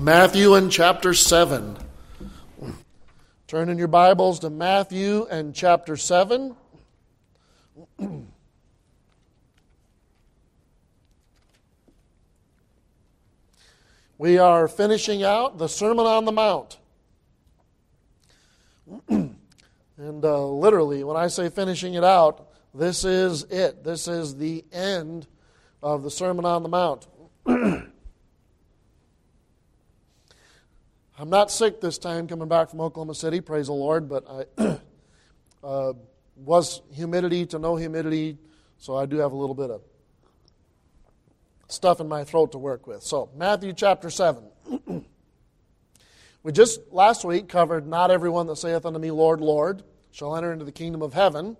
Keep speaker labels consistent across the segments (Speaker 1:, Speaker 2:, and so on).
Speaker 1: Matthew and chapter 7. Turn in your Bibles to Matthew and chapter 7. we are finishing out the Sermon on the Mount. and uh, literally, when I say finishing it out, this is it. This is the end of the Sermon on the Mount. I'm not sick this time coming back from Oklahoma City, praise the Lord, but I uh, was humidity to no humidity, so I do have a little bit of stuff in my throat to work with. So, Matthew chapter 7. we just last week covered, Not everyone that saith unto me, Lord, Lord, shall enter into the kingdom of heaven.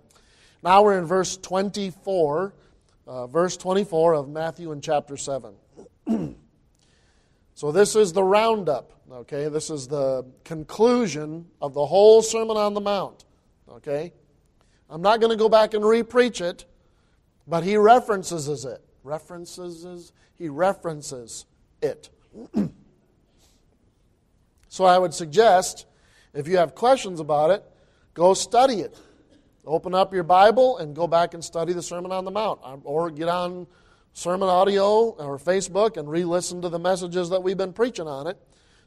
Speaker 1: Now we're in verse 24, uh, verse 24 of Matthew in chapter 7. so, this is the roundup Okay, this is the conclusion of the whole Sermon on the Mount. Okay? I'm not going to go back and repreach it, but he references it. References he references it. so I would suggest if you have questions about it, go study it. Open up your Bible and go back and study the Sermon on the Mount um, or get on sermon audio or Facebook and re-listen to the messages that we've been preaching on it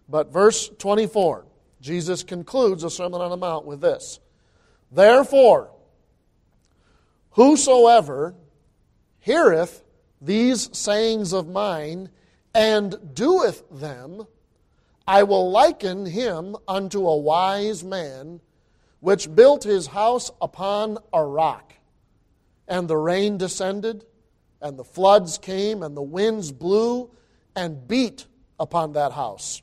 Speaker 1: but verse 24, Jesus concludes the Sermon on the Mount with this Therefore, whosoever heareth these sayings of mine and doeth them, I will liken him unto a wise man which built his house upon a rock. And the rain descended, and the floods came, and the winds blew and beat upon that house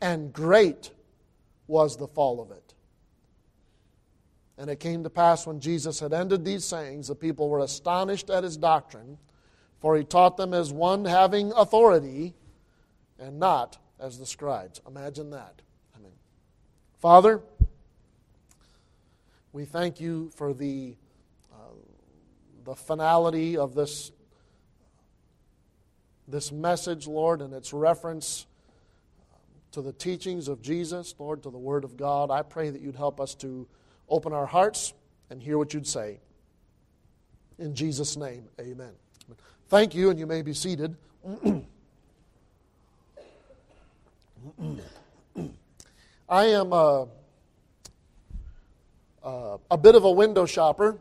Speaker 1: and great was the fall of it. And it came to pass when Jesus had ended these sayings, the people were astonished at his doctrine, for he taught them as one having authority and not as the scribes. Imagine that. I mean, Father, we thank you for the, uh, the finality of this, this message, Lord, and its reference to the teachings of Jesus, Lord, to the Word of God. I pray that you'd help us to open our hearts and hear what you'd say. In Jesus' name, amen. Thank you, and you may be seated. I am a, a, a, bit of a window shopper.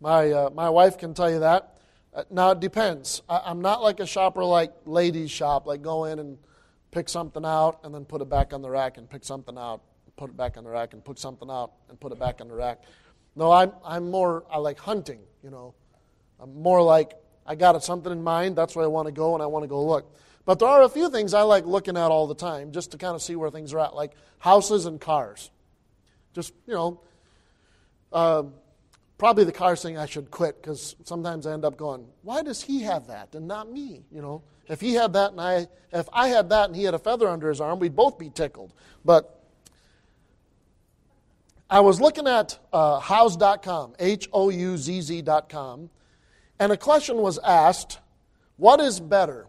Speaker 1: My, uh, my wife can tell you that. Uh, now, it depends. I, I'm not like a shopper like ladies shop, like go in and pick something out and then put it back on the rack and pick something out, put it back on the rack and put something out and put it back on the rack. No, I'm, I'm more, I like hunting, you know. I'm more like, I got something in mind, that's where I want to go and I want to go look. But there are a few things I like looking at all the time just to kind of see where things are at, like houses and cars. Just, you know, uh, probably the cars thing I should quit because sometimes I end up going, why does he have that and not me, you know? If he had that and I, if I had that and he had a feather under his arm, we'd both be tickled. But I was looking at uh, houzz.com, H O U Z Z.com, and a question was asked what is better,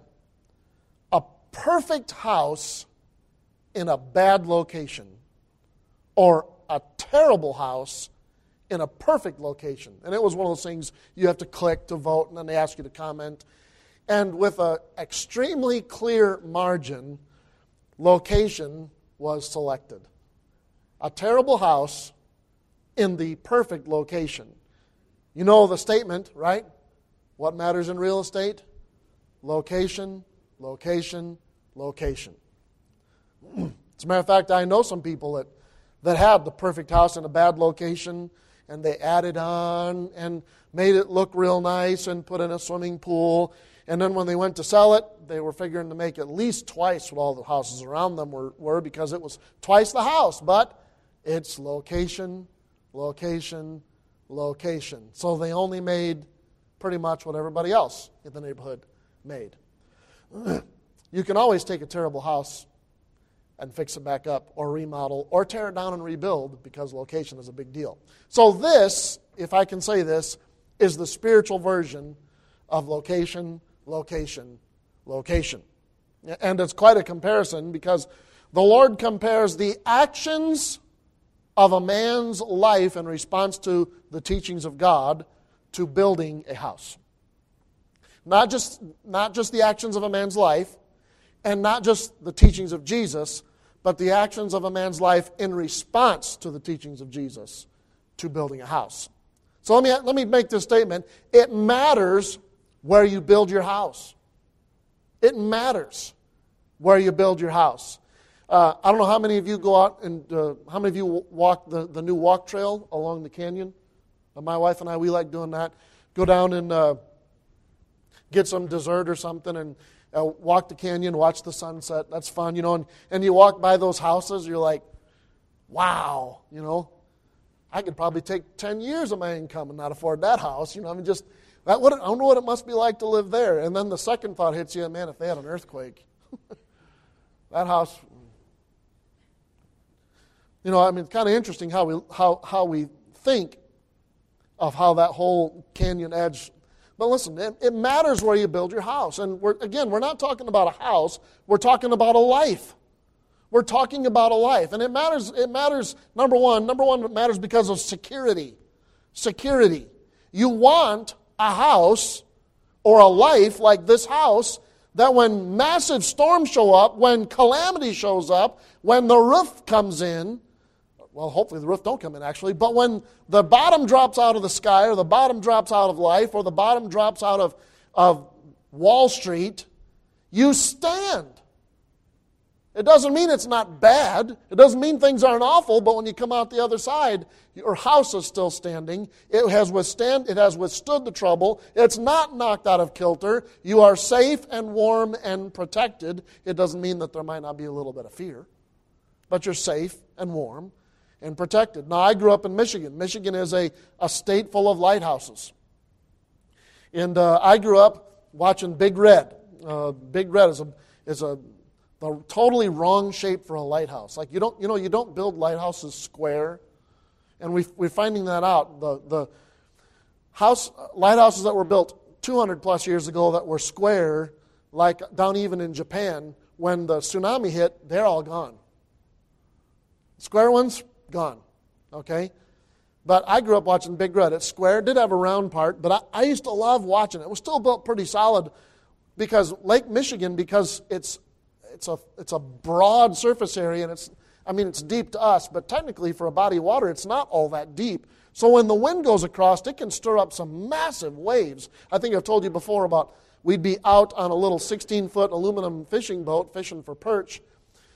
Speaker 1: a perfect house in a bad location or a terrible house in a perfect location? And it was one of those things you have to click to vote, and then they ask you to comment. And with an extremely clear margin, location was selected. A terrible house in the perfect location. You know the statement, right? What matters in real estate? Location, location, location. As a matter of fact, I know some people that, that had the perfect house in a bad location and they added on and made it look real nice and put in a swimming pool And then when they went to sell it, they were figuring to make at least twice what all the houses around them were, were because it was twice the house. But it's location, location, location. So they only made pretty much what everybody else in the neighborhood made. you can always take a terrible house and fix it back up or remodel or tear it down and rebuild because location is a big deal. So, this, if I can say this, is the spiritual version of location, location, location. And it's quite a comparison because the Lord compares the actions of a man's life in response to the teachings of God to building a house. Not just, not just the actions of a man's life, and not just the teachings of Jesus, but the actions of a man's life in response to the teachings of Jesus to building a house. So let me, let me make this statement. It matters where you build your house. It matters where you build your house. Uh, I don't know how many of you go out and uh, how many of you walk the, the new walk trail along the canyon. Uh, my wife and I, we like doing that. Go down and uh, get some dessert or something and uh, walk the canyon, watch the sunset. That's fun, you know. And, and you walk by those houses, you're like, wow, you know. I could probably take 10 years of my income and not afford that house. You know, I mean, just, that, what, I wonder what it must be like to live there. And then the second thought hits you, man, if they had an earthquake, that house, you know, I mean, it's kind of interesting how we, how, how we think of how that whole canyon edge but listen, it, it matters where you build your house. And we're, again, we're not talking about a house, we're talking about a life. We're talking about a life. And it matters, it matters, number one, number one, it matters because of security. Security. You want a house or a life like this house that when massive storms show up, when calamity shows up, when the roof comes in, well, hopefully the roof don't come in actually, but when the bottom drops out of the sky or the bottom drops out of life or the bottom drops out of, of Wall Street, you stand. It doesn't mean it's not bad. It doesn't mean things aren't awful, but when you come out the other side, your house is still standing. It has, withstand, it has withstood the trouble. It's not knocked out of kilter. You are safe and warm and protected. It doesn't mean that there might not be a little bit of fear, but you're safe and warm and protected. Now, I grew up in Michigan. Michigan is a, a state full of lighthouses. And uh, I grew up watching Big Red. Uh, Big Red is a, is a the totally wrong shape for a lighthouse. Like you don't, you know, you don't build lighthouses square, and we, we're finding that out. The the house lighthouses that were built 200 plus years ago that were square, like down even in Japan, when the tsunami hit, they're all gone. Square ones, gone. Okay? But I grew up watching Big Red. It's square, it did have a round part, but I, I used to love watching it. It was still built pretty solid because Lake Michigan, because it's it's a it's a broad surface area and it's I mean it's deep to us, but technically for a body of water it's not all that deep. So when the wind goes across, it can stir up some massive waves. I think I've told you before about we'd be out on a little 16 foot aluminum fishing boat fishing for perch,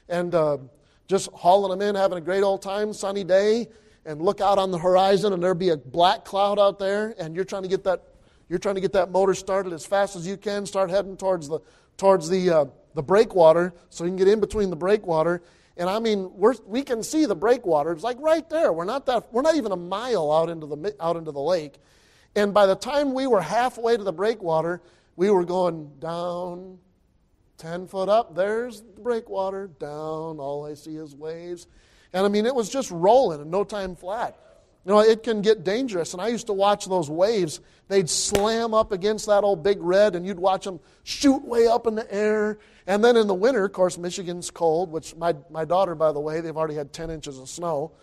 Speaker 1: and uh, just hauling them in, having a great old time, sunny day, and look out on the horizon, and there'd be a black cloud out there, and you're trying to get that you're trying to get that motor started as fast as you can. Start heading towards the towards the uh, the breakwater, so you can get in between the breakwater. And I mean, we can see the breakwater. It's like right there. We're not that. We're not even a mile out into the out into the lake. And by the time we were halfway to the breakwater, we were going down, 10 foot up, there's the breakwater. Down, all I see is waves. And I mean, it was just rolling and no time flat. You know, it can get dangerous. And I used to watch those waves. They'd slam up against that old big red, and you'd watch them shoot way up in the air. And then in the winter, of course, Michigan's cold, which my, my daughter, by the way, they've already had 10 inches of snow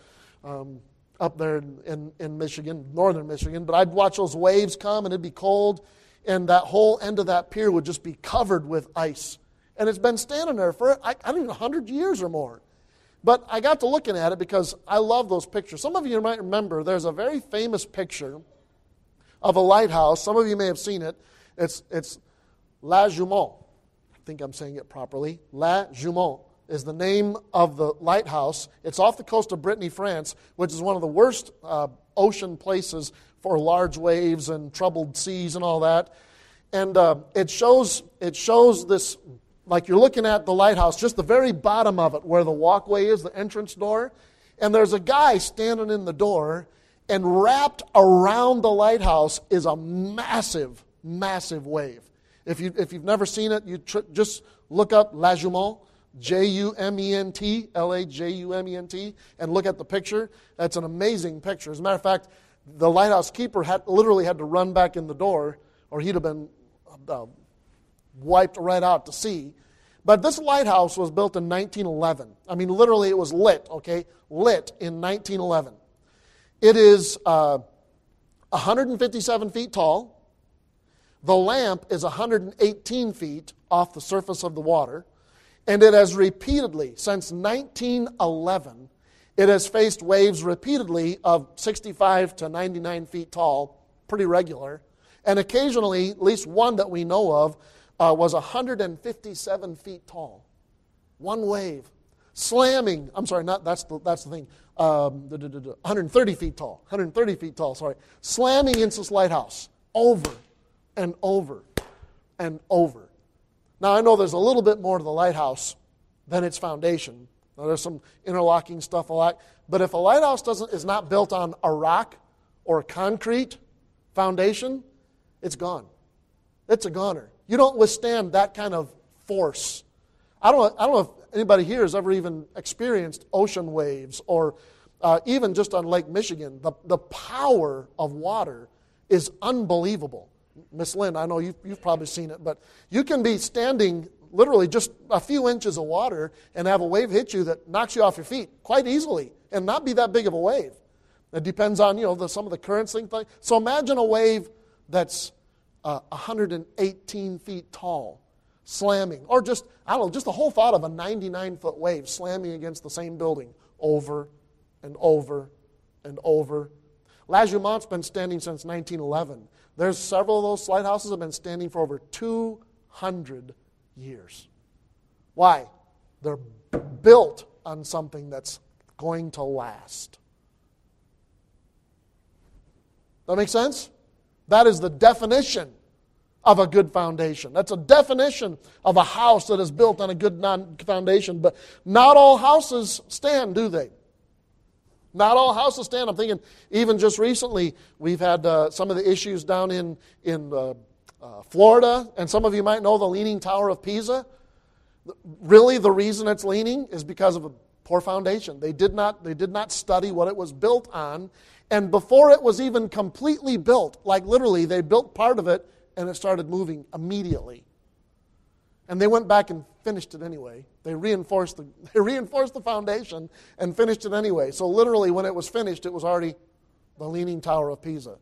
Speaker 1: um, up there in, in, Michigan, northern Michigan. But I'd watch those waves come, and it'd be cold, and that whole end of that pier would just be covered with ice and it's been standing there for, I, I don't know, 100 years or more. But I got to looking at it because I love those pictures. Some of you might remember there's a very famous picture of a lighthouse. Some of you may have seen it. It's, it's La Jument. I think I'm saying it properly. La Jument is the name of the lighthouse. It's off the coast of Brittany, France, which is one of the worst uh, ocean places for large waves and troubled seas and all that. and uh, it shows it shows this like you're looking at the lighthouse, just the very bottom of it, where the walkway is, the entrance door, and there's a guy standing in the door, and wrapped around the lighthouse is a massive, massive wave. If, you, if you've never seen it, you tr- just look up La Jument, J U M E N T, L A J U M E N T, and look at the picture. That's an amazing picture. As a matter of fact, the lighthouse keeper had, literally had to run back in the door, or he'd have been uh, wiped right out to sea. But this lighthouse was built in 1911. I mean, literally, it was lit, okay? Lit in 1911. It is uh, 157 feet tall. The lamp is 118 feet off the surface of the water. And it has repeatedly, since 1911, it has faced waves repeatedly of 65 to 99 feet tall, pretty regular. And occasionally, at least one that we know of, uh, was 157 feet tall. One wave. Slamming, I'm sorry, not, that's, the, that's the thing, um, 130 feet tall, 130 feet tall, sorry. Slamming into this lighthouse over and over and over. Now, I know there's a little bit more to the lighthouse than its foundation. Now, there's some interlocking stuff a lot. But if a lighthouse doesn't, is not built on a rock or a concrete foundation, it's gone. It's a goner. You don't withstand that kind of force. I don't, I don't know if anybody here has ever even experienced ocean waves or uh, even just on Lake Michigan. The, the power of water is unbelievable. Miss Lynn, I know you've, you've probably seen it, but you can be standing literally just a few inches of water and have a wave hit you that knocks you off your feet quite easily and not be that big of a wave. It depends on, you know, the, some of the currents. Thing. So imagine a wave that's uh, 118 feet tall, slamming, or just, I don't know, just the whole thought of a 99 foot wave slamming against the same building over and over and over. La Jument's been standing since 1911. There's several of those lighthouses have been standing for over 200 years. Why? They're built on something that's going to last. That make sense? That is the definition of a good foundation. That's a definition of a house that is built on a good foundation. But not all houses stand, do they? Not all houses stand. I'm thinking, even just recently, we've had uh, some of the issues down in, in uh, uh, Florida, and some of you might know the Leaning Tower of Pisa. Really, the reason it's leaning is because of a poor foundation. They did not, they did not study what it was built on, and before it was even completely built, like literally, they built part of it and it started moving immediately. And they went back and finished it anyway. They reinforced the, they reinforced the foundation and finished it anyway. So, literally, when it was finished, it was already the Leaning Tower of Pisa.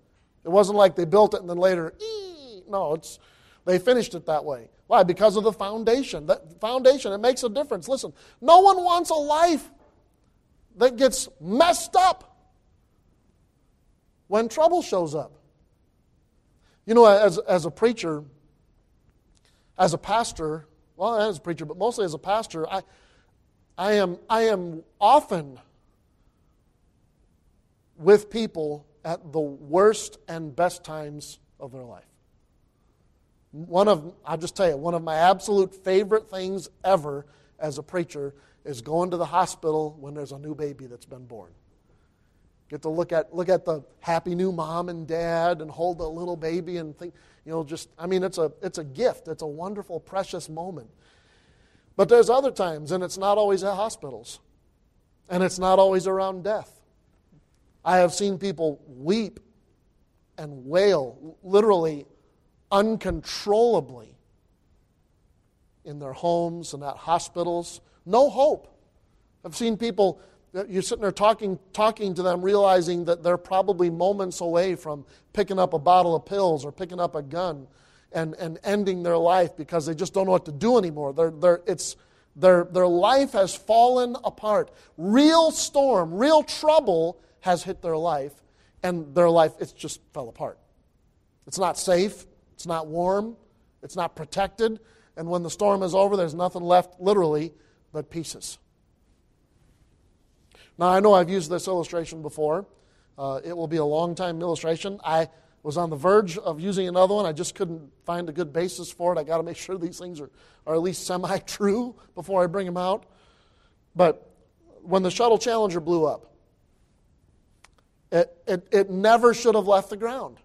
Speaker 1: It wasn't like they built it and then later, ee! no, it's, they finished it that way. Why? Because of the foundation. That foundation, it makes a difference. Listen, no one wants a life that gets messed up when trouble shows up. You know, as, as a preacher, as a pastor, well, as a preacher, but mostly as a pastor, I, I, am, I am often with people at the worst and best times of their life. One of, I'll just tell you, one of my absolute favorite things ever as a preacher is going to the hospital when there's a new baby that's been born. Get to look at, look at the happy new mom and dad and hold the little baby and think, you know, just, I mean, it's a, it's a gift. It's a wonderful, precious moment. But there's other times, and it's not always at hospitals, and it's not always around death. I have seen people weep and wail, literally uncontrollably, in their homes and at hospitals. No hope. I've seen people you're sitting there talking, talking to them, realizing that they're probably moments away from picking up a bottle of pills or picking up a gun and, and ending their life because they just don't know what to do anymore. They're, they're, it's, their, their life has fallen apart. Real storm, real trouble has hit their life, and their life, it's just fell apart. It's not safe, it's not warm, it's not protected, and when the storm is over, there's nothing left, literally, but pieces. Now, I know I've used this illustration before. Uh, it will be a long time illustration. I was on the verge of using another one. I just couldn't find a good basis for it. I got to make sure these things are, are at least semi true before I bring them out. But when the shuttle Challenger blew up, it, it, it never should have left the ground.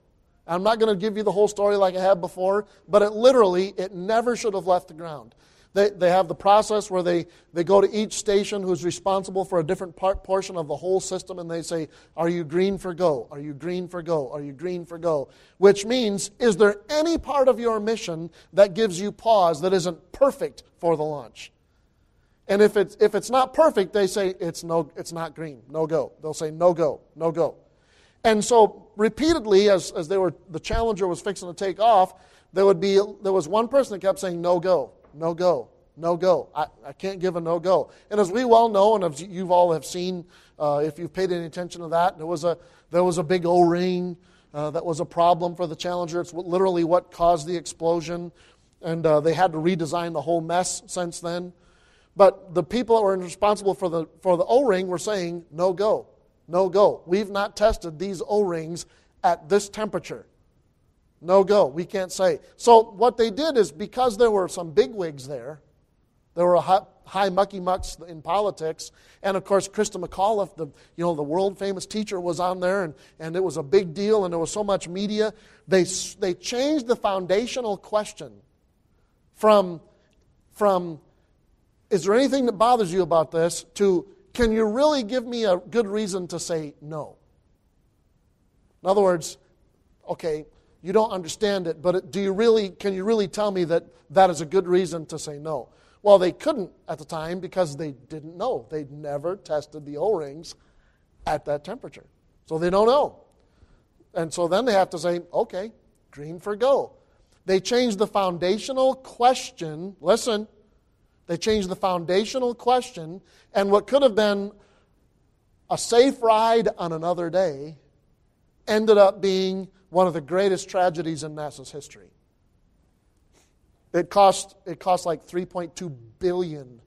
Speaker 1: I'm not going to give you the whole story like I have before, but it literally, it never should have left the ground. They, they have the process where they, they go to each station who's responsible for a different part, portion of the whole system and they say, Are you green for go? Are you green for go? Are you green for go? Which means, is there any part of your mission that gives you pause that isn't perfect for the launch? And if it's, if it's not perfect, they say it's, no, it's not green, no go. They'll say no go, no go. And so repeatedly, as, as they were, the Challenger was fixing to take off, there, would be, there was one person that kept saying no go, no go, no go. I, I can't give a no go. And as we well know, and as you've all have seen, uh, if you've paid any attention to that, there was a, there was a big O ring uh, that was a problem for the Challenger. It's literally what caused the explosion. And uh, they had to redesign the whole mess since then. But the people that were responsible for the, for the O ring were saying, no go, no go. We've not tested these O rings at this temperature. No go. We can't say. So what they did is because there were some bigwigs there, there were high, mucky mucks in politics, and of course Christa McAuliffe, the you know the world famous teacher, was on there, and, and it was a big deal, and there was so much media. They they changed the foundational question from from is there anything that bothers you about this to can you really give me a good reason to say no? In other words, okay, you don't understand it, but do you really, can you really tell me that that is a good reason to say no? Well, they couldn't at the time because they didn't know. They'd never tested the O rings at that temperature. So they don't know. And so then they have to say, okay, green for go. They changed the foundational question. Listen, they changed the foundational question, and what could have been a safe ride on another day ended up being one of the greatest tragedies in NASA's history. It cost, it cost like $3.2 billion,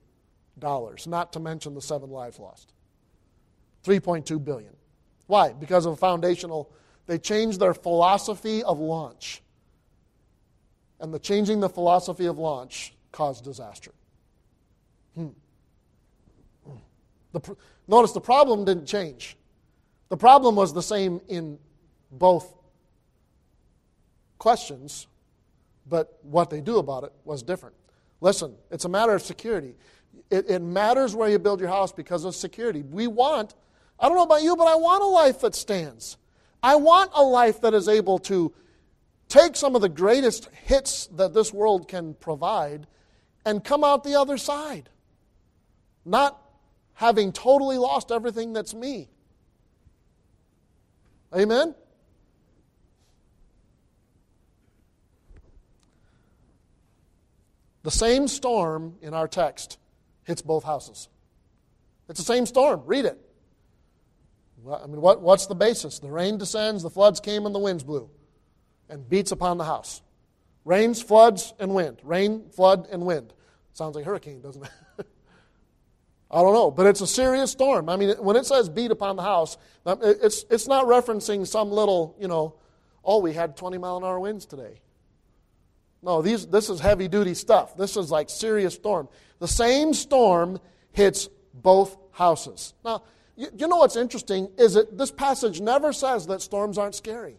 Speaker 1: not to mention the seven lives lost. 3.2 billion. Why? Because of a foundational, they changed their philosophy of launch. And the changing the philosophy of launch caused disaster. Hmm. The, notice the problem didn't change. The problem was the same in both questions, but what they do about it was different. Listen, it's a matter of security. It, it, matters where you build your house because of security. We want, I don't know about you, but I want a life that stands. I want a life that is able to take some of the greatest hits that this world can provide and come out the other side not having totally lost everything that's me. Amen? The same storm in our text hits both houses. It's the same storm. Read it. I mean, what, what's the basis? The rain descends, the floods came, and the winds blew and beats upon the house. Rains, floods, and wind. Rain, flood, and wind. Sounds like hurricane, doesn't it? I don't know, but it's a serious storm. I mean, when it says beat upon the house, um, it's, it's not referencing some little, you know, oh, we had 20 mile an hour winds today. No, these, this is heavy duty stuff. This is like serious storm. The same storm hits both houses. Now, you, you know what's interesting is that this passage never says that storms aren't scary.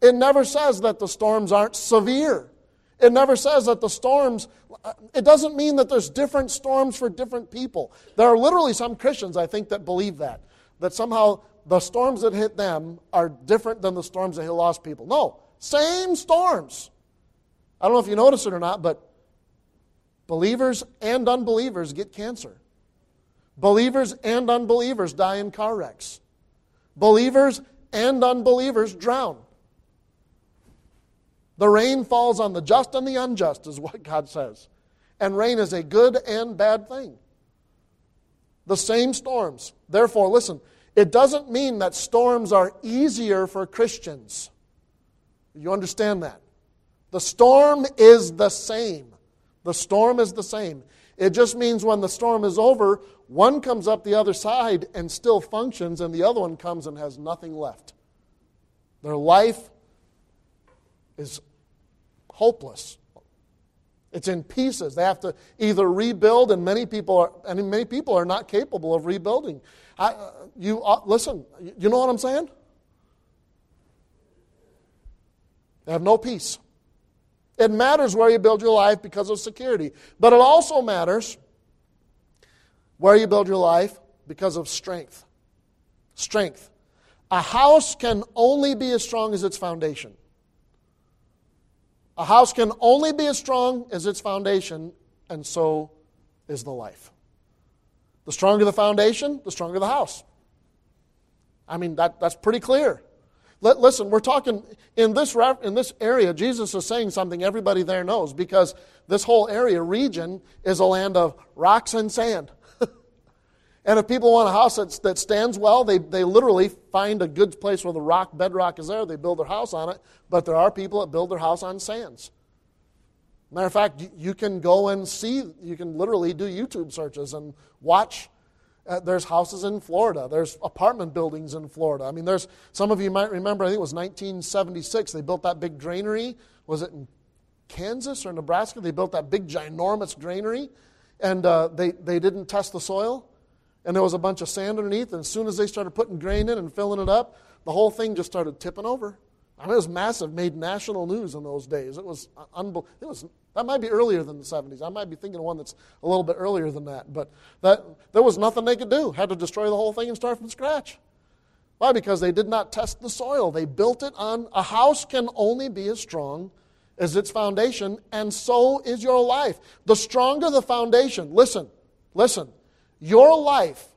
Speaker 1: It never says that the storms aren't severe. It never says that the storms, uh, it doesn't mean that there's different storms for different people. There are literally some Christians, I think, that believe that. That somehow the storms that hit them are different than the storms that hit lost people. No, same storms. I don't know if you notice it or not, but believers and unbelievers get cancer. Believers and unbelievers die in car wrecks. Believers and unbelievers drown. The rain falls on the just and the unjust, is what God says. And rain is a good and bad thing. The same storms. Therefore, listen, it doesn't mean that storms are easier for Christians. You understand that? The storm is the same. The storm is the same. It just means when the storm is over, one comes up the other side and still functions, and the other one comes and has nothing left. Their life is hopeless. It's in pieces. They have to either rebuild, and many people are, and many people are not capable of rebuilding. I, you uh, listen. You know what I'm saying? They have no peace. It matters where you build your life because of security, but it also matters where you build your life because of strength. Strength. A house can only be as strong as its foundation. A house can only be as strong as its foundation, and so is the life. The stronger the foundation, the stronger the house. I mean, that, that's pretty clear. Let, listen, we're talking in this, in this area, Jesus is saying something everybody there knows because this whole area, region, is a land of rocks and sand. and if people want a house that's, that stands well, they, they literally find a good place where the rock, bedrock is there, they build their house on it. But there are people that build their house on sands. Matter of fact, you can go and see, you can literally do YouTube searches and watch uh, there's houses in Florida. There's apartment buildings in Florida. I mean, there's some of you might remember. I think it was 1976. They built that big granary. Was it in Kansas or Nebraska? They built that big, ginormous granary, and uh, they they didn't test the soil, and there was a bunch of sand underneath. And as soon as they started putting grain in and filling it up, the whole thing just started tipping over. I mean, it was massive. Made national news in those days. It was unbelievable. It was that might be earlier than the 70s. I might be thinking of one that's a little bit earlier than that. But that, there was nothing they could do. Had to destroy the whole thing and start from scratch. Why? Because they did not test the soil. They built it on a house can only be as strong as its foundation, and so is your life. The stronger the foundation, listen, listen, your life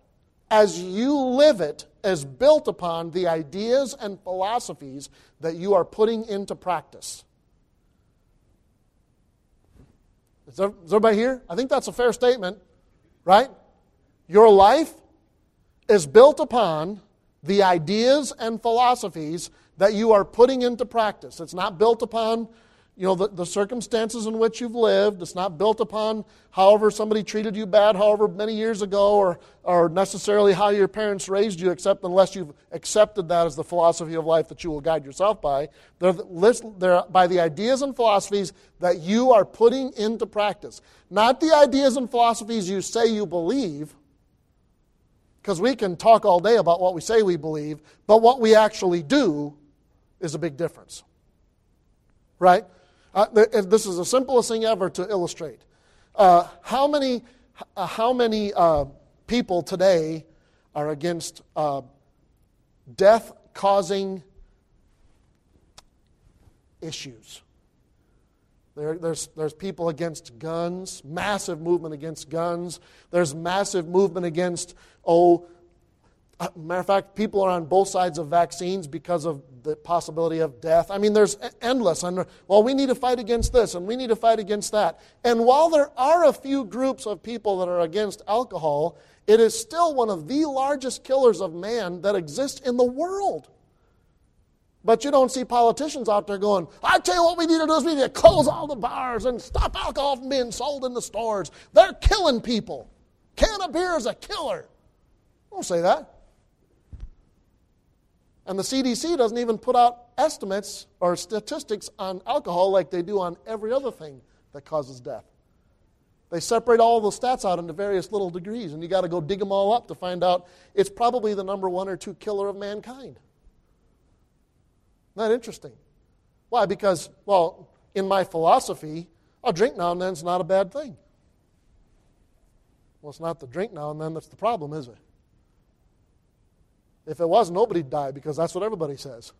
Speaker 1: as you live it is built upon the ideas and philosophies that you are putting into practice. Is, there, is everybody here? I think that's a fair statement, right? Your life is built upon the ideas and philosophies that you are putting into practice. It's not built upon you know, the, the circumstances in which you've lived. It's not built upon however somebody treated you bad, however many years ago, or, or necessarily how your parents raised you, except unless you've accepted that as the philosophy of life that you will guide yourself by. They're, they're by the ideas and philosophies that you are putting into practice. Not the ideas and philosophies you say you believe, because we can talk all day about what we say we believe, but what we actually do is a big difference. Right? Uh, this is the simplest thing ever to illustrate. Uh, how many, uh, how many uh, people today are against uh, death causing issues? There, there's, there's people against guns, massive movement against guns. There's massive movement against, oh, matter of fact, people are on both sides of vaccines because of the possibility of death. I mean, there's endless. And, well, we need to fight against this and we need to fight against that. And while there are a few groups of people that are against alcohol, it is still one of the largest killers of man that exists in the world. But you don't see politicians out there going, I tell you what we need to do is we need to close all the bars and stop alcohol from being sold in the stores. They're killing people. Can of beer is a killer. Don't say that. And the CDC doesn't even put out estimates or statistics on alcohol like they do on every other thing that causes death. They separate all the stats out into various little degrees, and you got to go dig them all up to find out it's probably the number one or two killer of mankind. Isn't that interesting? Why? Because, well, in my philosophy, a drink now and then is not a bad thing. Well, it's not the drink now and then that's the problem, is it? If it was, nobody'd die because that's what everybody says.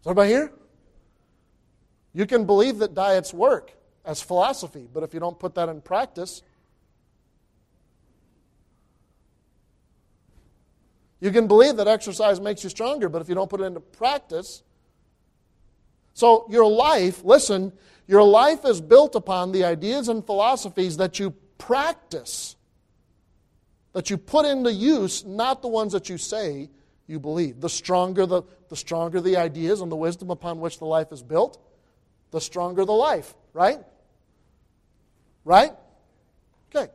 Speaker 1: Is everybody here? You can believe that diets work as philosophy, but if you don't put that in practice, you can believe that exercise makes you stronger, but if you don't put it into practice, so your life, listen, your life is built upon the ideas and philosophies that you practice that you put into use, not the ones that you say you believe. The stronger the, the stronger the ideas and the wisdom upon which the life is built, the stronger the life, right? Right? Okay.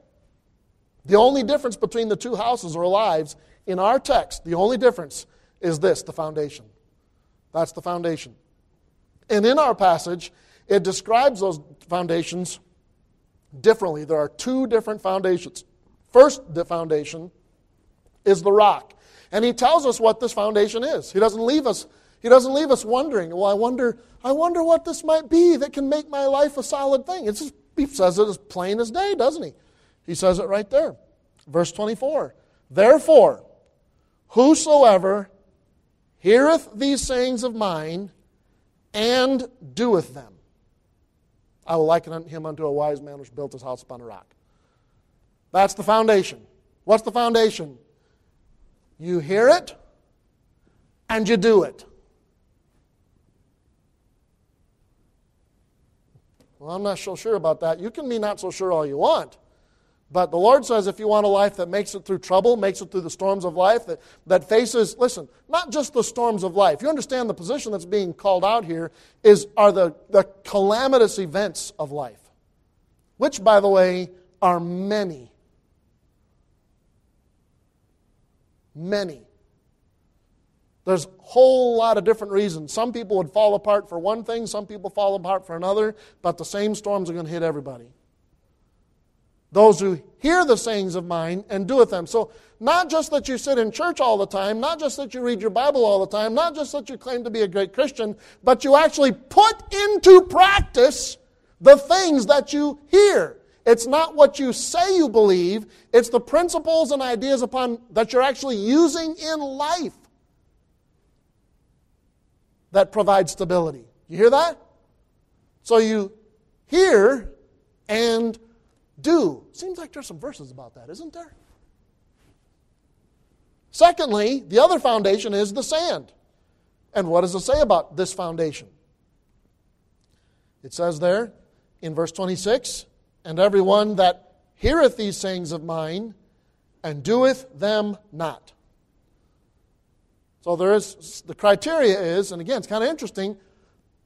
Speaker 1: The only difference between the two houses or lives in our text, the only difference is this the foundation. That's the foundation. And in our passage, it describes those foundations differently. There are two different foundations. First, the foundation is the rock. And he tells us what this foundation is. He doesn't leave us, he doesn't leave us wondering, well, I wonder, I wonder what this might be that can make my life a solid thing. It's just, he says it as plain as day, doesn't he? He says it right there. Verse 24. Therefore, whosoever heareth these sayings of mine and doeth them, I will liken him unto a wise man which built his house upon a rock. That's the foundation. What's the foundation? You hear it and you do it. Well, I'm not so sure about that. You can be not so sure all you want. But the Lord says if you want a life that makes it through trouble, makes it through the storms of life, that, that faces, listen, not just the storms of life. You understand the position that's being called out here is, are the, the calamitous events of life, which, by the way, are many. Many. There's a whole lot of different reasons. Some people would fall apart for one thing, some people fall apart for another, but the same storms are going to hit everybody those who hear the sayings of mine and doeth them. So, not just that you sit in church all the time, not just that you read your Bible all the time, not just that you claim to be a great Christian, but you actually put into practice the things that you hear. It's not what you say you believe, it's the principles and ideas upon that you're actually using in life that provide stability. You hear that? So you hear and do. Seems like there's some verses about that, isn't there? Secondly, the other foundation is the sand. And what does it say about this foundation? It says there in verse 26 And everyone that heareth these sayings of mine and doeth them not. So there is the criteria is, and again, it's kind of interesting,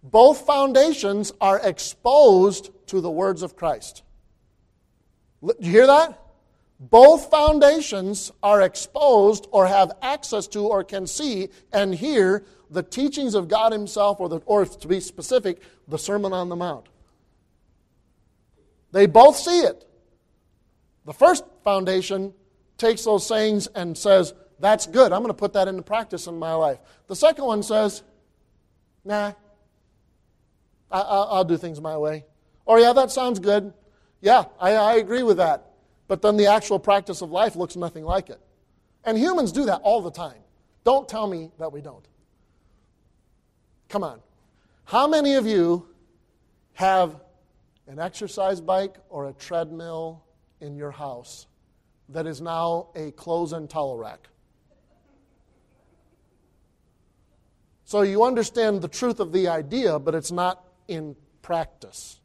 Speaker 1: both foundations are exposed to the words of Christ. Do you hear that? Both foundations are exposed or have access to or can see and hear the teachings of God Himself, or, the, or to be specific, the Sermon on the Mount. They both see it. The first foundation takes those sayings and says, That's good. I'm going to put that into practice in my life. The second one says, Nah, I, will do things my way. Or, yeah, that sounds good. Yeah, I, I agree with that. But then the actual practice of life looks nothing like it. And humans do that all the time. Don't tell me that we don't. Come on. How many of you have an exercise bike or a treadmill in your house that is now a clothes and towel rack? So you understand the truth of the idea, but it's not in practice.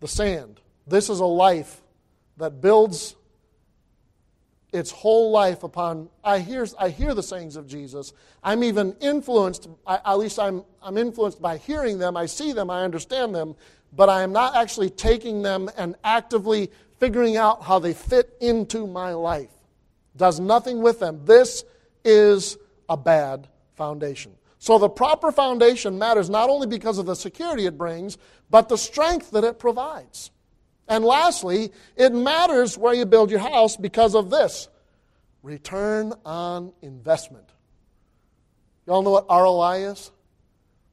Speaker 1: the sand. This is a life that builds its whole life upon I hear, I hear the sayings of Jesus. I'm even influenced, at least I'm, I'm influenced by hearing them. I see them, I understand them, but I am not actually taking them and actively figuring out how they fit into my life. Does nothing with them. This is a bad foundation. So the proper foundation matters not only because of the security it brings, but the strength that it provides. And lastly, it matters where you build your house because of this return on investment. Y'all know what ROI is?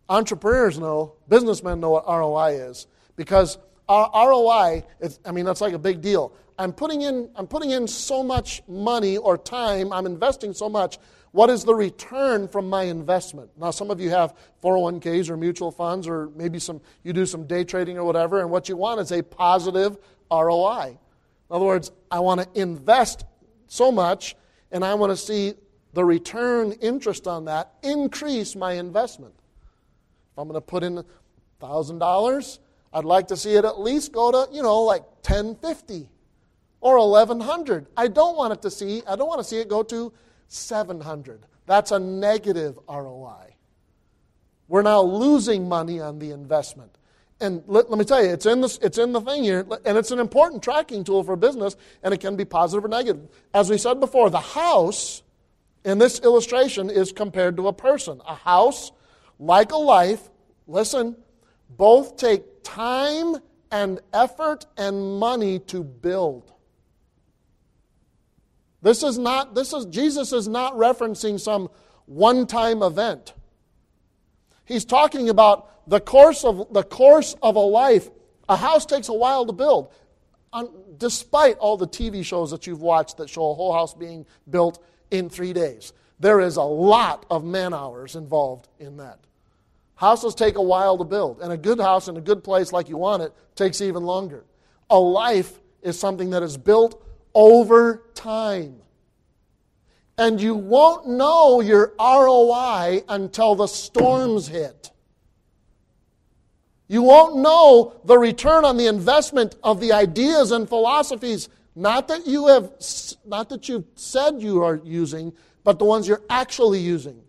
Speaker 1: Entrepreneurs know, businessmen know what ROI is because our ROI, is, I mean, that's like a big deal. I'm putting, in, I'm putting in so much money or time, I'm investing so much. What is the return from my investment? Now, some of you have 401ks or mutual funds, or maybe some, you do some day trading or whatever, and what you want is a positive ROI. In other words, I want to invest so much, and I want to see the return interest on that increase my investment. If I'm going to put in $1,000, I'd like to see it at least go to, you know, like 1050 or 1100. I don't want it to see, I don't want to see it go to 700. That's a negative ROI. We're now losing money on the investment. and let, let, me tell you, it's in, this, it's in the thing here, and it's an important tracking tool for business, and it can be positive or negative. As we said before, the house in this illustration is compared to a person. A house, like a life, listen, both take time and effort and money to build. This is not, this is, Jesus is not referencing some one time event. He's talking about the course of, the course of a life. A house takes a while to build. despite all the TV shows that you've watched that show a whole house being built in three days, there is a lot of man hours involved in that. Houses take a while to build, and a good house in a good place like you want it takes even longer. A life is something that is built over time. And you won't know your ROI until the storms hit. You won't know the return on the investment of the ideas and philosophies, not that you have not that you've said you are using, but the ones you're actually using.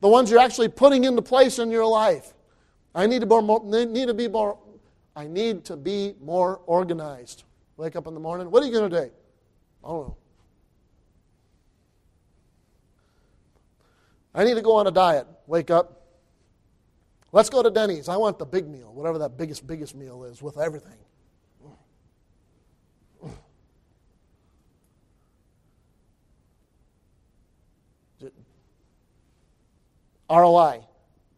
Speaker 1: The ones you're actually putting into place in your life. I need to, more, need to be more I need to be more organized. Wake up in the morning. What are you going to do? I don't know. I need to go on a diet. Wake up. Let's go to Denny's. I want the big meal, whatever that biggest, biggest meal is, with everything. ROI,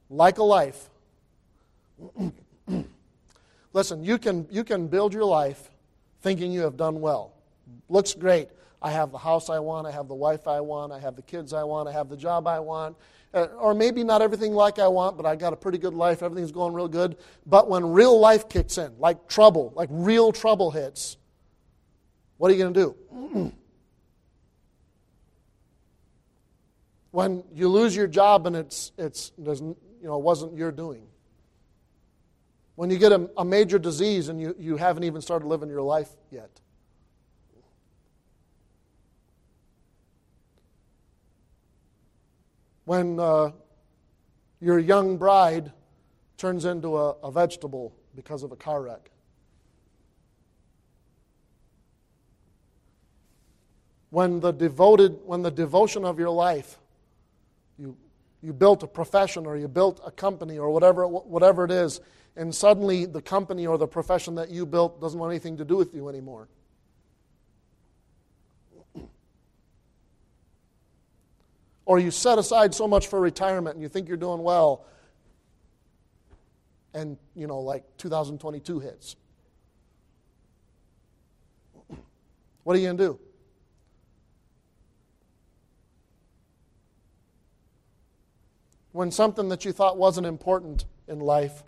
Speaker 1: like a life. Listen, you can, you can build your life thinking you have done well. Looks great. I have the house I want, I have the wife I want, I have the kids I want, I have the job I want. Uh, or maybe not everything like I want, but I got a pretty good life, everything's going real good. But when real life kicks in, like trouble, like real trouble hits, what are you going to do? when you lose your job and it's, it's you know, it wasn't your doing. When you get a, a major disease and you, you haven't even started living your life yet. when uh, your young bride turns into a, a vegetable because of a car wreck. When the devoted, when the devotion of your life, you, you built a profession or you built a company or whatever, whatever it is, and suddenly the company or the profession that you built doesn't want anything to do with you anymore. or you set aside so much for retirement and you think you're doing well and you know like 2022 hits what are you going to do when something that you thought wasn't important in life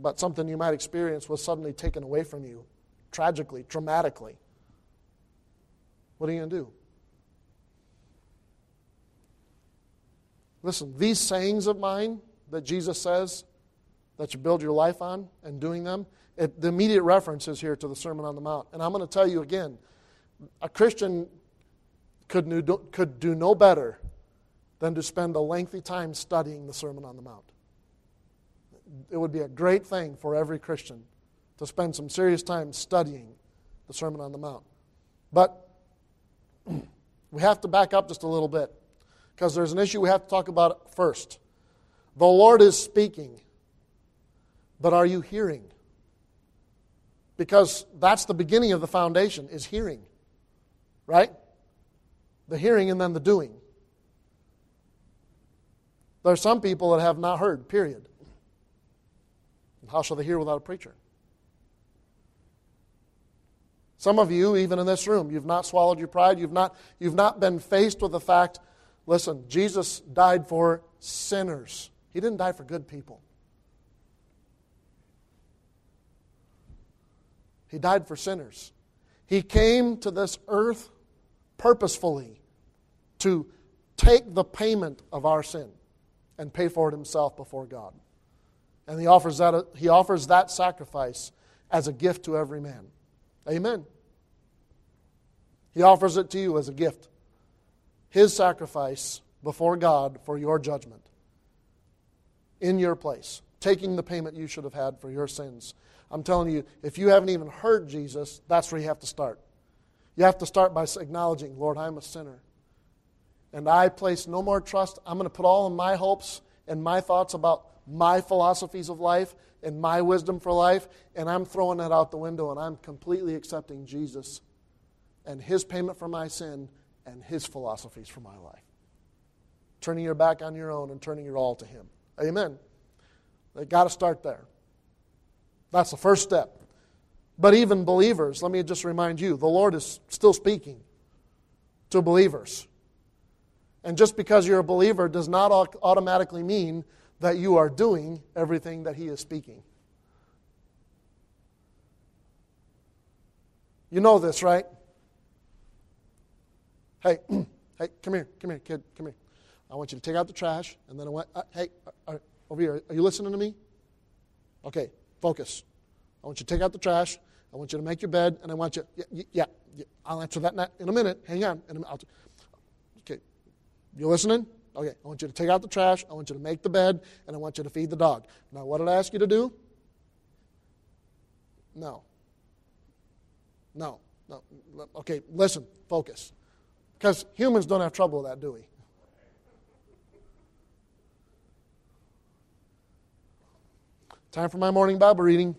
Speaker 1: but something you might experience was suddenly taken away from you tragically traumatically what are you going to do Listen, these sayings of mine that Jesus says that you build your life on and doing them, it, the immediate reference is here to the Sermon on the Mount. And I'm going to tell you again a Christian could could do no better than to spend a lengthy time studying the Sermon on the Mount. It would be a great thing for every Christian to spend some serious time studying the Sermon on the Mount. But we have to back up just a little bit because there's an issue we have to talk about first. The Lord is speaking, but are you hearing? Because that's the beginning of the foundation is hearing. Right? The hearing and then the doing. There are some people that have not heard, period. How shall they hear without a preacher? Some of you, even in this room, you've not swallowed your pride. You've not, you've not been faced with the fact Listen, Jesus died for sinners, He didn't die for good people. He died for sinners. He came to this earth purposefully to take the payment of our sin and pay for it himself before God. And he offers that, he offers that sacrifice as a gift to every man. Amen. He offers it to you as a gift his sacrifice before God for your judgment in your place. taking the payment you should have had for your sins. I'm telling you, if you haven't even heard Jesus, that's where you have to start. You have to start by acknowledging, Lord, I'm a sinner. And I place no more trust. I'm going to put all of my hopes and my thoughts about my philosophies of life and my wisdom for life, and I'm throwing that out the window and I'm completely accepting Jesus and his payment for my sin and his philosophies for my life. Turning your back on your own and turning your all to him. Amen. They got to start there. That's the first step. But even believers, let me just remind you, the Lord is still speaking to believers. And just because you're a believer does not automatically mean that you are doing everything that He is speaking. You know this, right? Hey, hey, come here, come here, kid, come here. I want you to take out the trash, and then I want, uh, hey, uh, uh, over here, are you listening to me? Okay, focus. I want you to take out the trash. I want you to make your bed, and I want you, yeah, yeah, yeah I'll answer that in a minute. Hang on. okay, you listening? Okay, I want you to take out the trash, I want you to make the bed, and I want you to feed the dog. Now, what did I ask you to do? No. No. No. Okay, listen, focus. Because humans don't have trouble with that, do we? Time for my morning Bible reading.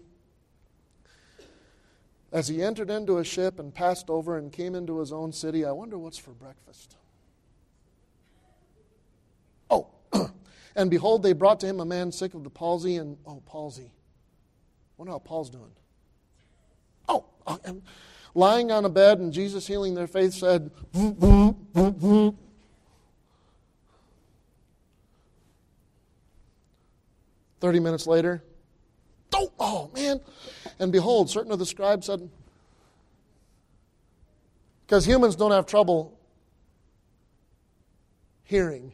Speaker 1: As he entered into a ship and passed over and came into his own city, I wonder what's for breakfast. Oh, and behold, they brought to him a man sick of the palsy, and oh, palsy. Wonder how Paul's doing. Oh, and lying on a bed, and Jesus healing their faith said, Thirty minutes later, oh, oh man. And behold, certain of the scribes said, because humans don't have trouble hearing,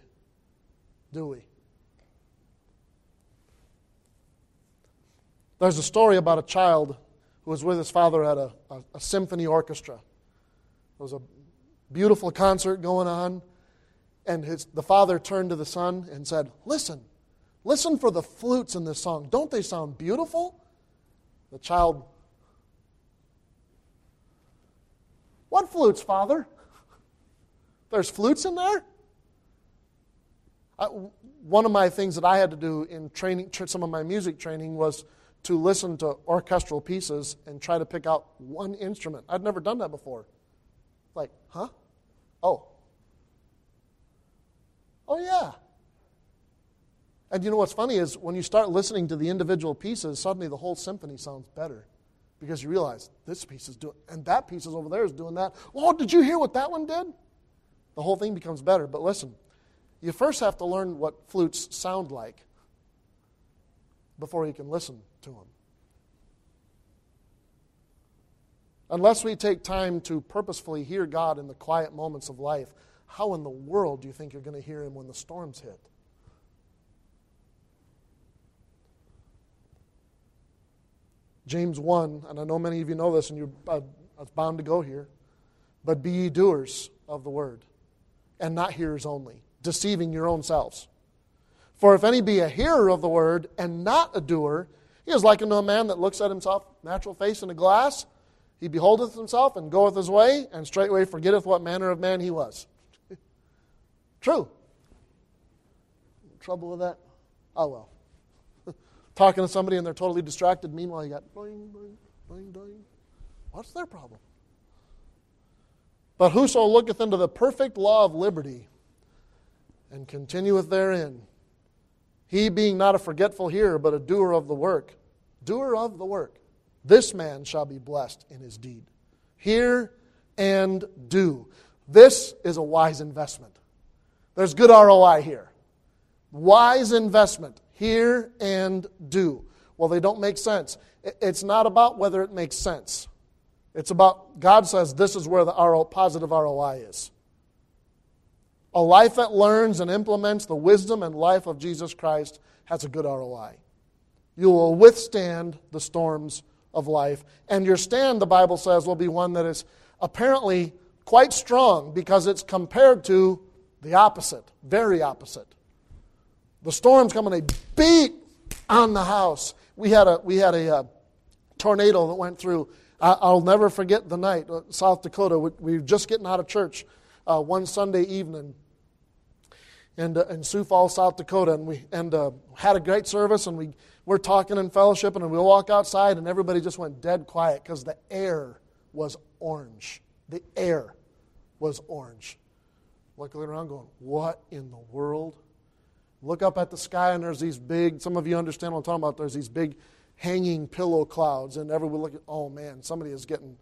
Speaker 1: do we? There's a story about a child who was with his father at a, a, a symphony orchestra. There was a beautiful concert going on, and his, the father turned to the son and said, Listen, Listen for the flutes in this song. Don't they sound beautiful? The child, What flutes, Father? There's flutes in there? I, one of my things that I had to do in training, some of my music training, was to listen to orchestral pieces and try to pick out one instrument. I'd never done that before. Like, huh? Oh. Oh, yeah. And you know what's funny is when you start listening to the individual pieces, suddenly the whole symphony sounds better because you realize this piece is doing, and that piece is over there is doing that. Oh, did you hear what that one did? The whole thing becomes better. But listen, you first have to learn what flutes sound like before you can listen to them. Unless we take time to purposefully hear God in the quiet moments of life, how in the world do you think you're going to hear Him when the storms hit? James 1, and I know many of you know this and you're uh, bound to go here, but be ye doers of the word, and not hearers only, deceiving your own selves. For if any be a hearer of the word and not a doer, he is like unto a man that looks at himself natural face in a glass. He beholdeth himself and goeth his way, and straightway forgetteth what manner of man he was. True. Trouble with that? Oh well talking to somebody and they're totally distracted. Meanwhile, you got boing, boing, boing, boing. What's their problem? But whoso looketh into the perfect law of liberty and continueth therein, he being not a forgetful hearer, but a doer of the work, doer of the work, this man shall be blessed in his deed. Hear and do. This is a wise investment. There's good ROI here. Wise investment hear and do. Well, they don't make sense. It's not about whether it makes sense. It's about, God says this is where the RO, positive ROI is. A life that learns and implements the wisdom and life of Jesus Christ has a good ROI. You will withstand the storms of life. And your stand, the Bible says, will be one that is apparently quite strong because it's compared to the opposite, very opposite. The storms come and they beat on the house. We had a, we had a uh, tornado that went through. I, will never forget the night, uh, South Dakota. We, we, were just getting out of church uh, one Sunday evening in, uh, in Sioux Falls, South Dakota, and we and uh, had a great service, and we were talking in fellowship, and we walk outside, and everybody just went dead quiet because the air was orange. The air was orange. Looking around, going, "What in the world?" Look up at the sky, and there's these big. Some of you understand what I'm talking about. There's these big hanging pillow clouds, and everyone look at, oh man, somebody is getting,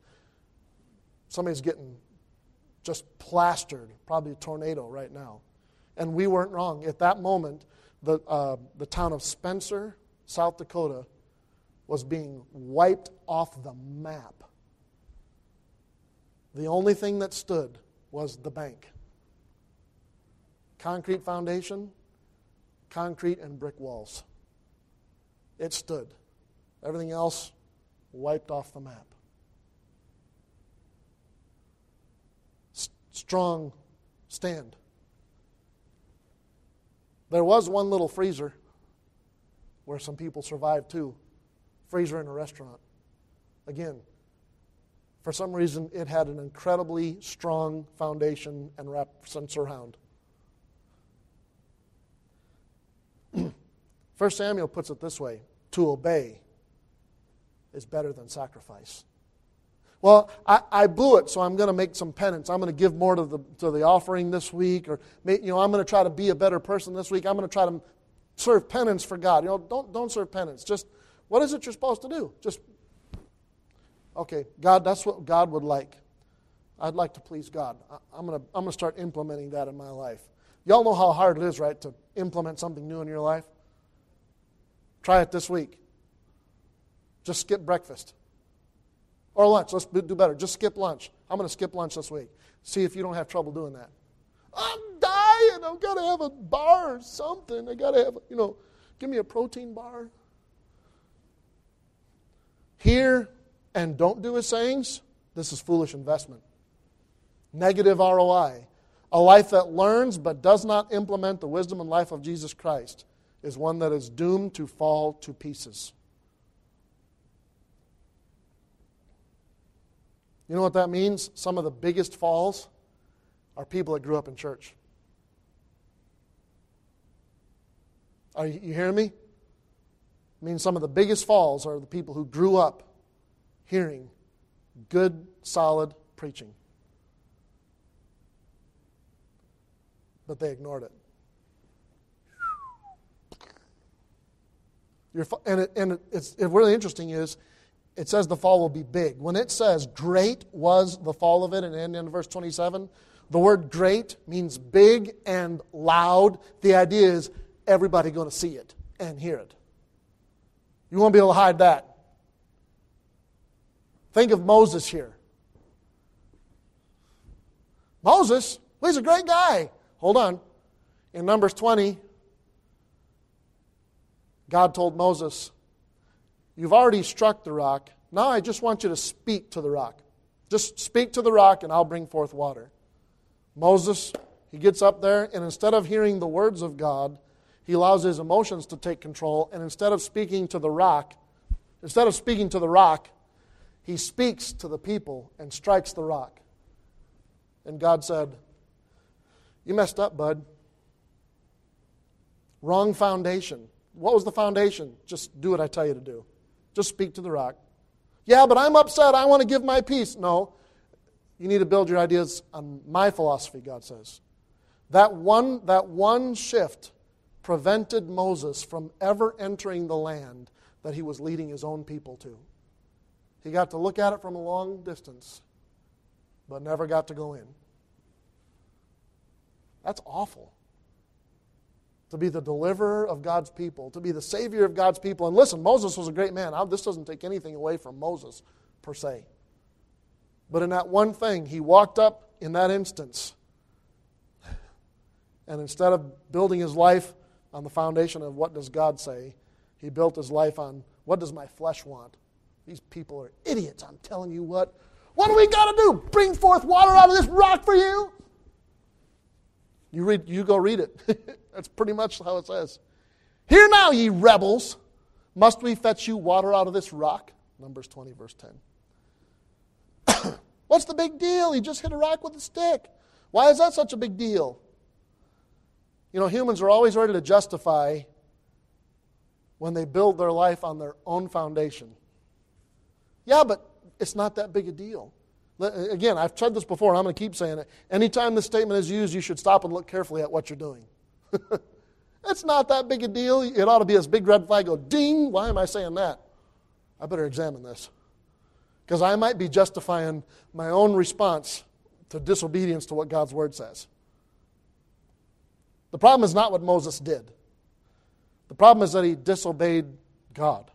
Speaker 1: somebody's getting just plastered. Probably a tornado right now. And we weren't wrong. At that moment, the, uh, the town of Spencer, South Dakota, was being wiped off the map. The only thing that stood was the bank. Concrete foundation, concrete and brick walls. It stood. Everything else wiped off the map. S- strong stand. There was one little freezer where some people survived too. Freezer in a restaurant. Again, for some reason, it had an incredibly strong foundation and wrap and surround. First Samuel puts it this way to obey is better than sacrifice. Well, I, I blew it, so I'm going to make some penance. I'm going to give more to the, to the offering this week, or you know, I'm going to try to be a better person this week. I'm going to try to serve penance for God. You know, don't, don't serve penance. Just what is it you're supposed to do? Just, okay, God, that's what God would like. I'd like to please God. I, am going to, I'm going to start implementing that in my life. Y'all know how hard it is, right, to implement something new in your life? Try it this week. Just skip breakfast. Or lunch. Let's do better. Just skip lunch. I'm going to skip lunch this week. See if you don't have trouble doing that. I'm dying. I've got to have a bar or something. I got to have, you know, give me a protein bar. Hear and don't do his sayings. This is foolish investment. Negative ROI. A life that learns but does not implement the wisdom and life of Jesus Christ is one that is doomed to fall to pieces. You know what that means? Some of the biggest falls are people that grew up in church. Are you, hearing me? I mean, some of the biggest falls are the people who grew up hearing good, solid preaching. But they ignored it. And it, and it's it really interesting is it says the fall will be big. When it says great was the fall of it, and in, verse 27, the word great means big and loud. The idea is everybody going to see it and hear it. You won't be able to hide that. Think of Moses here. Moses, well, he's a great guy. Hold on. In Numbers 20, God told Moses, You've already struck the rock. Now I just want you to speak to the rock. Just speak to the rock, and I'll bring forth water. Moses, he gets up there, and instead of hearing the words of God, he allows his emotions to take control, and instead of speaking to the rock, instead of speaking to the rock, he speaks to the people and strikes the rock. And God said, You messed up, bud. Wrong foundation. What was the foundation? Just do what I tell you to do. Just speak to the rock. Yeah, but I'm upset. I want to give my piece. No. You need to build your ideas on my philosophy, God says. That one, that one shift prevented Moses from ever entering the land that he was leading his own people to. He got to look at it from a long distance, but never got to go in. That's awful to be the deliverer of God's people, to be the savior of God's people. And listen, Moses was a great man. This doesn't take anything away from Moses per se. But in that one thing, he walked up in that instance. And instead of building his life on the foundation of what does God say, he built his life on what does my flesh want? These people are idiots, I'm telling you what. What do we got to do? Bring forth water out of this rock for you? You, read, you go read it. That's pretty much how it says. Hear now, ye rebels. Must we fetch you water out of this rock? Numbers 20, verse 10. What's the big deal? He just hit a rock with a stick. Why is that such a big deal? You know, humans are always ready to justify when they build their life on their own foundation. Yeah, but it's not that big a deal. Again, I've said this before, and I'm going to keep saying it. Anytime this statement is used, you should stop and look carefully at what you're doing. it's not that big a deal. It ought to be this big red flag go, ding, why am I saying that? I better examine this. Because I might be justifying my own response to disobedience to what God's word says. The problem is not what Moses did. The problem is that he disobeyed God.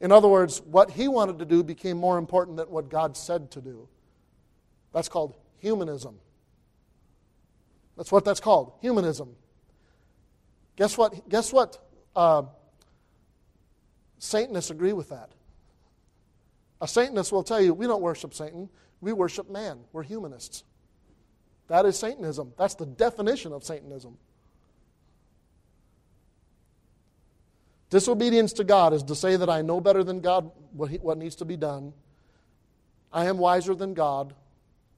Speaker 1: In other words, what he wanted to do became more important than what God said to do. That's called humanism. That's what that's called humanism. Guess what? Guess what? Uh, Satanists agree with that. A Satanist will tell you, we don't worship Satan, we worship man. We're humanists. That is Satanism. That's the definition of Satanism. Disobedience to God is to say that I know better than God what, he, what needs to be done. I am wiser than God.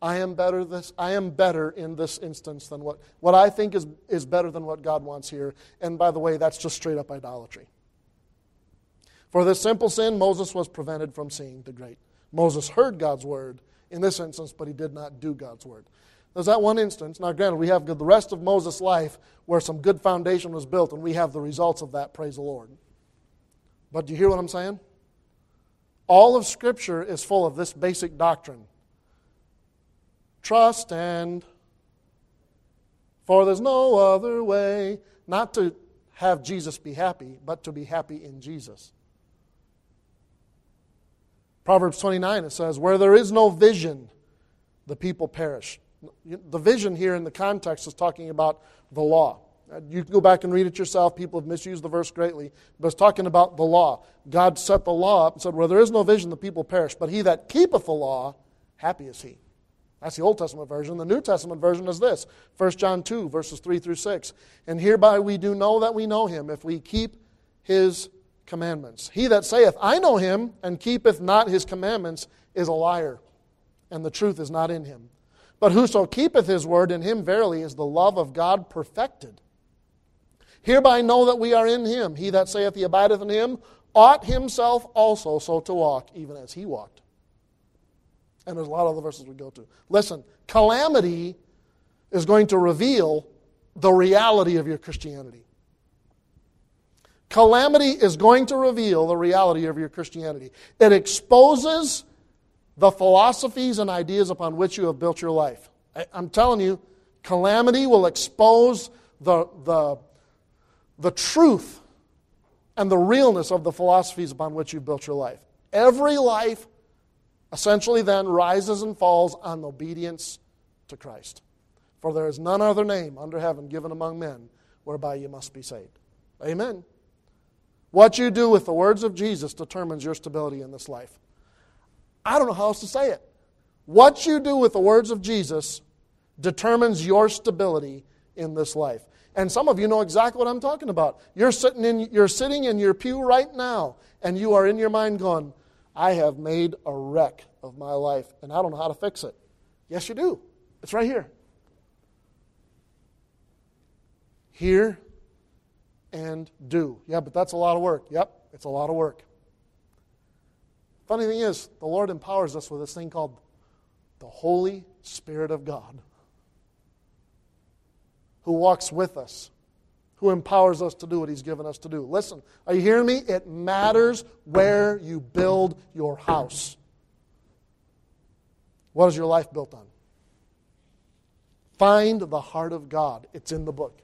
Speaker 1: I am better this I am better in this instance than what what I think is, is better than what God wants here. And by the way, that's just straight up idolatry. For this simple sin, Moses was prevented from seeing the great. Moses heard God's word in this instance, but he did not do God's word. There's that one instance. Now, granted, we have the rest of Moses' life where some good foundation was built, and we have the results of that, praise the Lord. But do you hear what I'm saying? All of Scripture is full of this basic doctrine trust and for there's no other way not to have Jesus be happy, but to be happy in Jesus. Proverbs 29, it says, Where there is no vision, the people perish. The vision here in the context is talking about the law. You can go back and read it yourself. People have misused the verse greatly. But it's talking about the law. God set the law up and said, Where there is no vision, the people perish. But he that keepeth the law, happy is he. That's the Old Testament version. The New Testament version is this 1 John 2, verses 3 through 6. And hereby we do know that we know him if we keep his commandments. He that saith, I know him, and keepeth not his commandments, is a liar, and the truth is not in him. But whoso keepeth his word, in him verily is the love of God perfected. Hereby know that we are in him. He that saith he abideth in him ought himself also so to walk, even as he walked. And there's a lot of other verses we go to. Listen, calamity is going to reveal the reality of your Christianity. Calamity is going to reveal the reality of your Christianity. It exposes the philosophies and ideas upon which you have built your life. I'm telling you, calamity will expose the, the the truth and the realness of the philosophies upon which you've built your life. Every life essentially then rises and falls on obedience to Christ. For there is none other name under heaven given among men whereby you must be saved. Amen. What you do with the words of Jesus determines your stability in this life. I don't know how else to say it. What you do with the words of Jesus determines your stability in this life. And some of you know exactly what I'm talking about. You're sitting in, you're sitting in your pew right now, and you are in your mind going, I have made a wreck of my life, and I don't know how to fix it. Yes, you do. It's right here. Hear and do. Yeah, but that's a lot of work. Yep, it's a lot of work. Funny thing is, the Lord empowers us with this thing called the Holy Spirit of God who walks with us, who empowers us to do what He's given us to do. Listen, are you hearing me? It matters where you build your house. What is your life built on? Find the heart of God. It's in the book.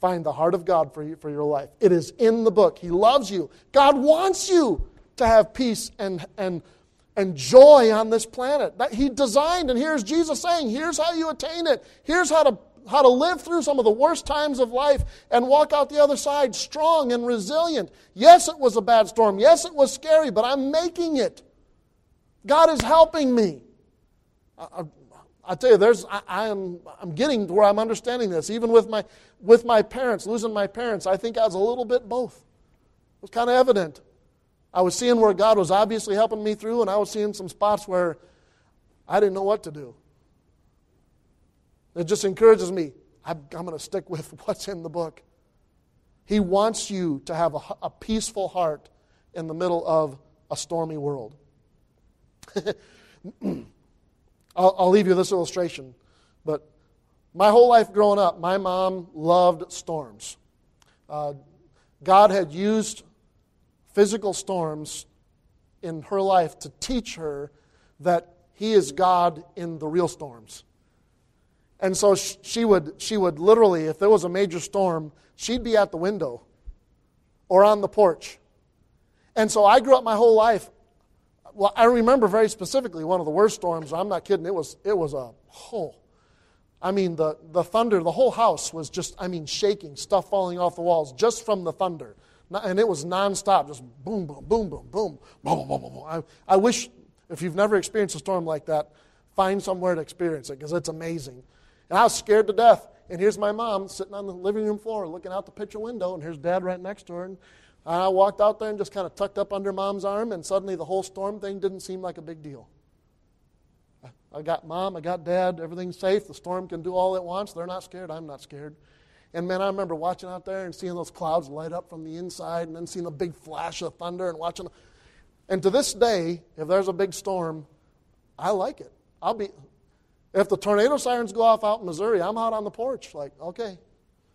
Speaker 1: Find the heart of God for, you, for your life. It is in the book. He loves you. God wants you to have peace and, and, and joy on this planet. That he designed, and here's Jesus saying, here's how you attain it. Here's how to how to live through some of the worst times of life and walk out the other side strong and resilient. Yes, it was a bad storm. Yes, it was scary, but I'm making it. God is helping me. I, I, tell you, there's, I, I, am, I'm getting to where I'm understanding this. Even with my, with my parents, losing my parents, I think I was a little bit both. It was kind of evident. I was seeing where God was obviously helping me through, and I was seeing some spots where I didn't know what to do. It just encourages me. I'm, I'm going to stick with what's in the book. He wants you to have a, a peaceful heart in the middle of a stormy world. I'll, I'll leave you this illustration. But my whole life growing up, my mom loved storms. Uh, God had used physical storms in her life to teach her that He is God in the real storms. And so she would, she would literally, if there was a major storm, she'd be at the window or on the porch. And so I grew up my whole life. Well, I remember very specifically one of the worst storms. I'm not kidding. It was, it was a whole. I mean, the, the thunder, the whole house was just, I mean, shaking, stuff falling off the walls just from the thunder. And it was nonstop, just boom, boom, boom, boom, boom, boom, boom, boom, boom. I, I wish, if you've never experienced a storm like that, find somewhere to experience it because it's amazing. And I was scared to death. And here's my mom sitting on the living room floor looking out the picture window, and here's dad right next to her. And I walked out there and just kind of tucked up under mom's arm, and suddenly the whole storm thing didn't seem like a big deal. I got mom, I got dad, everything's safe. The storm can do all it wants. They're not scared, I'm not scared. And man, I remember watching out there and seeing those clouds light up from the inside and then seeing a big flash of thunder and watching. And to this day, if there's a big storm, I like it. I'll be, if the tornado sirens go off out in Missouri, I'm out on the porch, like, okay.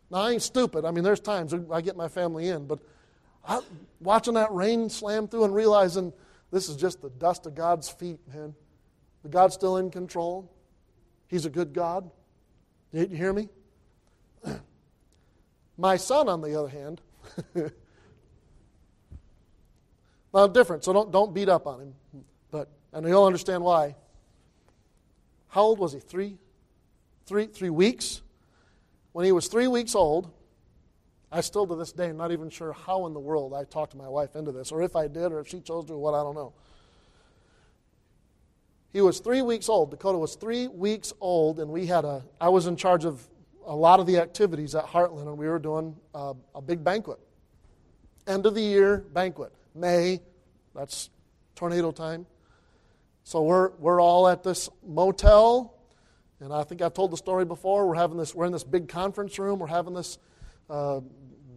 Speaker 1: Now, I ain't stupid. I mean, there's times I get my family in, but I, watching that rain slam through and realizing this is just the dust of God's feet, man. The God's still in control. He's a good God. Did you hear me? My son, on the other hand, now different, so don't, don't beat up on him. But and you'll understand why. How old was he? Three? Three, three weeks? When he was three weeks old, I still to this day am not even sure how in the world I talked my wife into this, or if I did, or if she chose to, what I don't know. He was three weeks old. Dakota was three weeks old, and we had a. I was in charge of a lot of the activities at Heartland, and we were doing a, a big banquet. End of the year banquet, May. That's tornado time. So we're, we're all at this motel, and I think I've told the story before. We're having this, we're in this big conference room. We're having this, uh,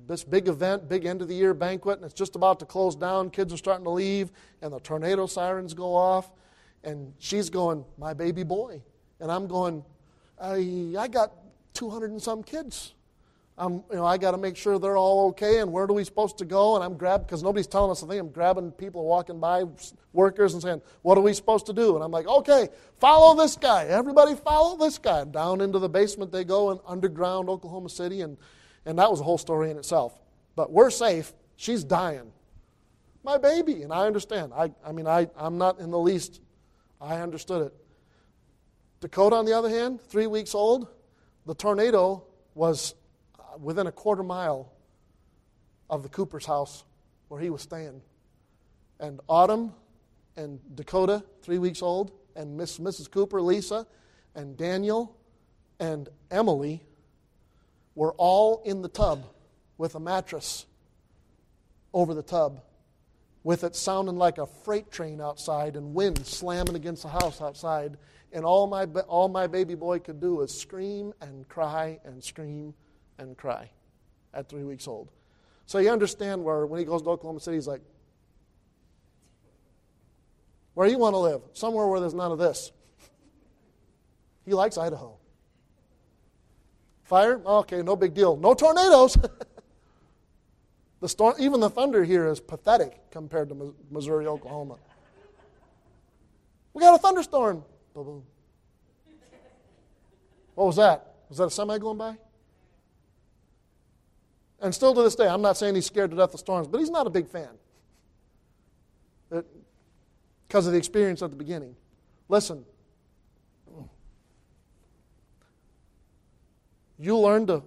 Speaker 1: this big event, big end of the year banquet, and it's just about to close down. Kids are starting to leave, and the tornado sirens go off, and she's going, "My baby boy," and I'm going, "I, I got 200 and some kids." I'm, you know, I got to make sure they're all okay, and where are we supposed to go? And I'm grabbing, because nobody's telling us a thing. I'm grabbing people walking by, workers, and saying, What are we supposed to do? And I'm like, Okay, follow this guy. Everybody follow this guy. Down into the basement they go in underground Oklahoma City, and, and that was a whole story in itself. But we're safe. She's dying. My baby. And I understand. I, I mean, I, I'm not in the least, I understood it. Dakota, on the other hand, three weeks old, the tornado was within a quarter mile of the Cooper's house where he was staying. And Autumn and Dakota, three weeks old, and Miss Mrs. Cooper, Lisa, and Daniel and Emily were all in the tub with a mattress over the tub, with it sounding like a freight train outside and wind slamming against the house outside. And all my, all my baby boy could do was scream and cry and scream and cry at three weeks old. So you understand where when he goes to Oklahoma City, he's like, where do you want to live? Somewhere where there's none of this. He likes Idaho. Fire? Okay, no big deal. No tornadoes. the storm, even the thunder here is pathetic compared to Missouri, Oklahoma. We got a thunderstorm. Boom. What was that? Was that a semi going by? And still to this day, I'm not saying he's scared to death of storms, but he's not a big fan because of the experience at the beginning. Listen, you learn to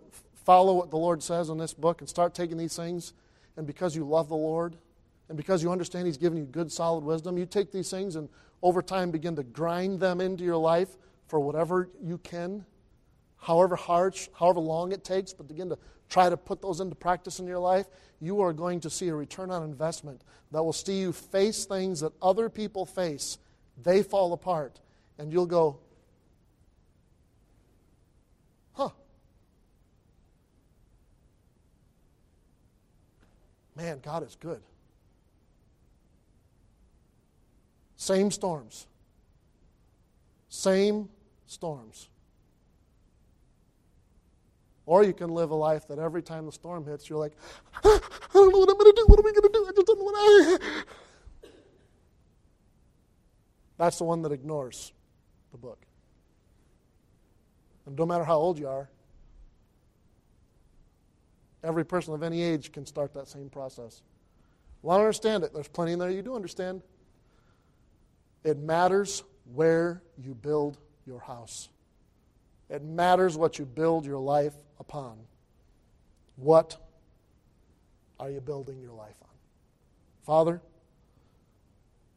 Speaker 1: follow what the Lord says in this book and start taking these things, and because you love the Lord, and because you understand He's given you good, solid wisdom, you take these things and over time begin to grind them into your life for whatever you can. however hard, however long it takes, but begin to try to put those into practice in your life, you are going to see a return on investment that will see you face things that other people face. They fall apart, and you'll go, huh. Man, God is good. Same storms. Same storms. Or you can live a life that every time the storm hits, you're like, ah, I don't know what I'm going to do. What are we going to do? I just don't know what I. That's the one that ignores the book. And no matter how old you are, every person of any age can start that same process. Well, I understand it. There's plenty in there you do understand. It matters where you build your house. It matters what you build your life upon. What are you building your life on? Father,